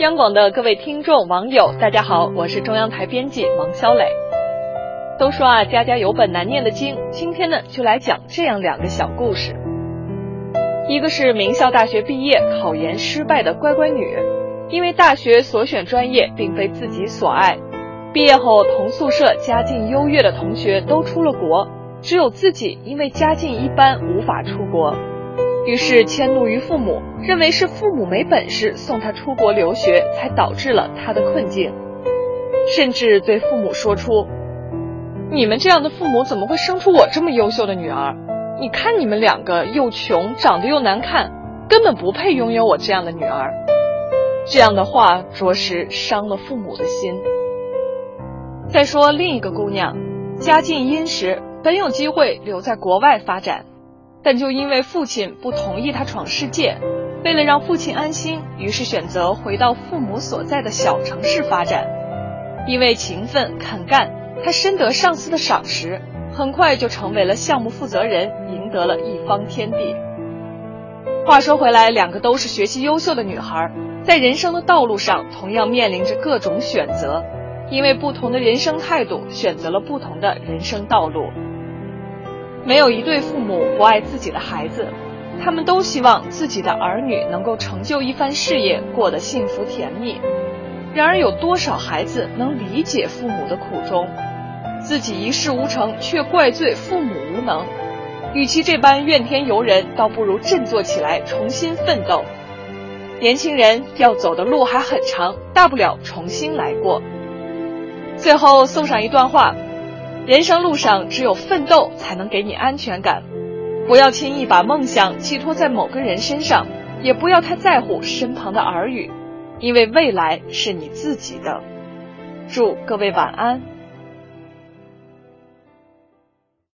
央广的各位听众、网友，大家好，我是中央台编辑王小磊。都说啊，家家有本难念的经，今天呢，就来讲这样两个小故事。一个是名校大学毕业，考研失败的乖乖女，因为大学所选专业并非自己所爱，毕业后同宿舍家境优越的同学都出了国，只有自己因为家境一般无法出国。于是迁怒于父母，认为是父母没本事送他出国留学，才导致了他的困境，甚至对父母说出：“你们这样的父母怎么会生出我这么优秀的女儿？你看你们两个又穷，长得又难看，根本不配拥有我这样的女儿。”这样的话着实伤了父母的心。再说另一个姑娘，家境殷实，本有机会留在国外发展。但就因为父亲不同意他闯世界，为了让父亲安心，于是选择回到父母所在的小城市发展。因为勤奋肯干，他深得上司的赏识，很快就成为了项目负责人，赢得了一方天地。话说回来，两个都是学习优秀的女孩，在人生的道路上同样面临着各种选择，因为不同的人生态度，选择了不同的人生道路。没有一对父母不爱自己的孩子，他们都希望自己的儿女能够成就一番事业，过得幸福甜蜜。然而，有多少孩子能理解父母的苦衷？自己一事无成，却怪罪父母无能。与其这般怨天尤人，倒不如振作起来，重新奋斗。年轻人要走的路还很长，大不了重新来过。最后送上一段话。人生路上，只有奋斗才能给你安全感。不要轻易把梦想寄托在某个人身上，也不要太在乎身旁的耳语，因为未来是你自己的。祝各位晚安。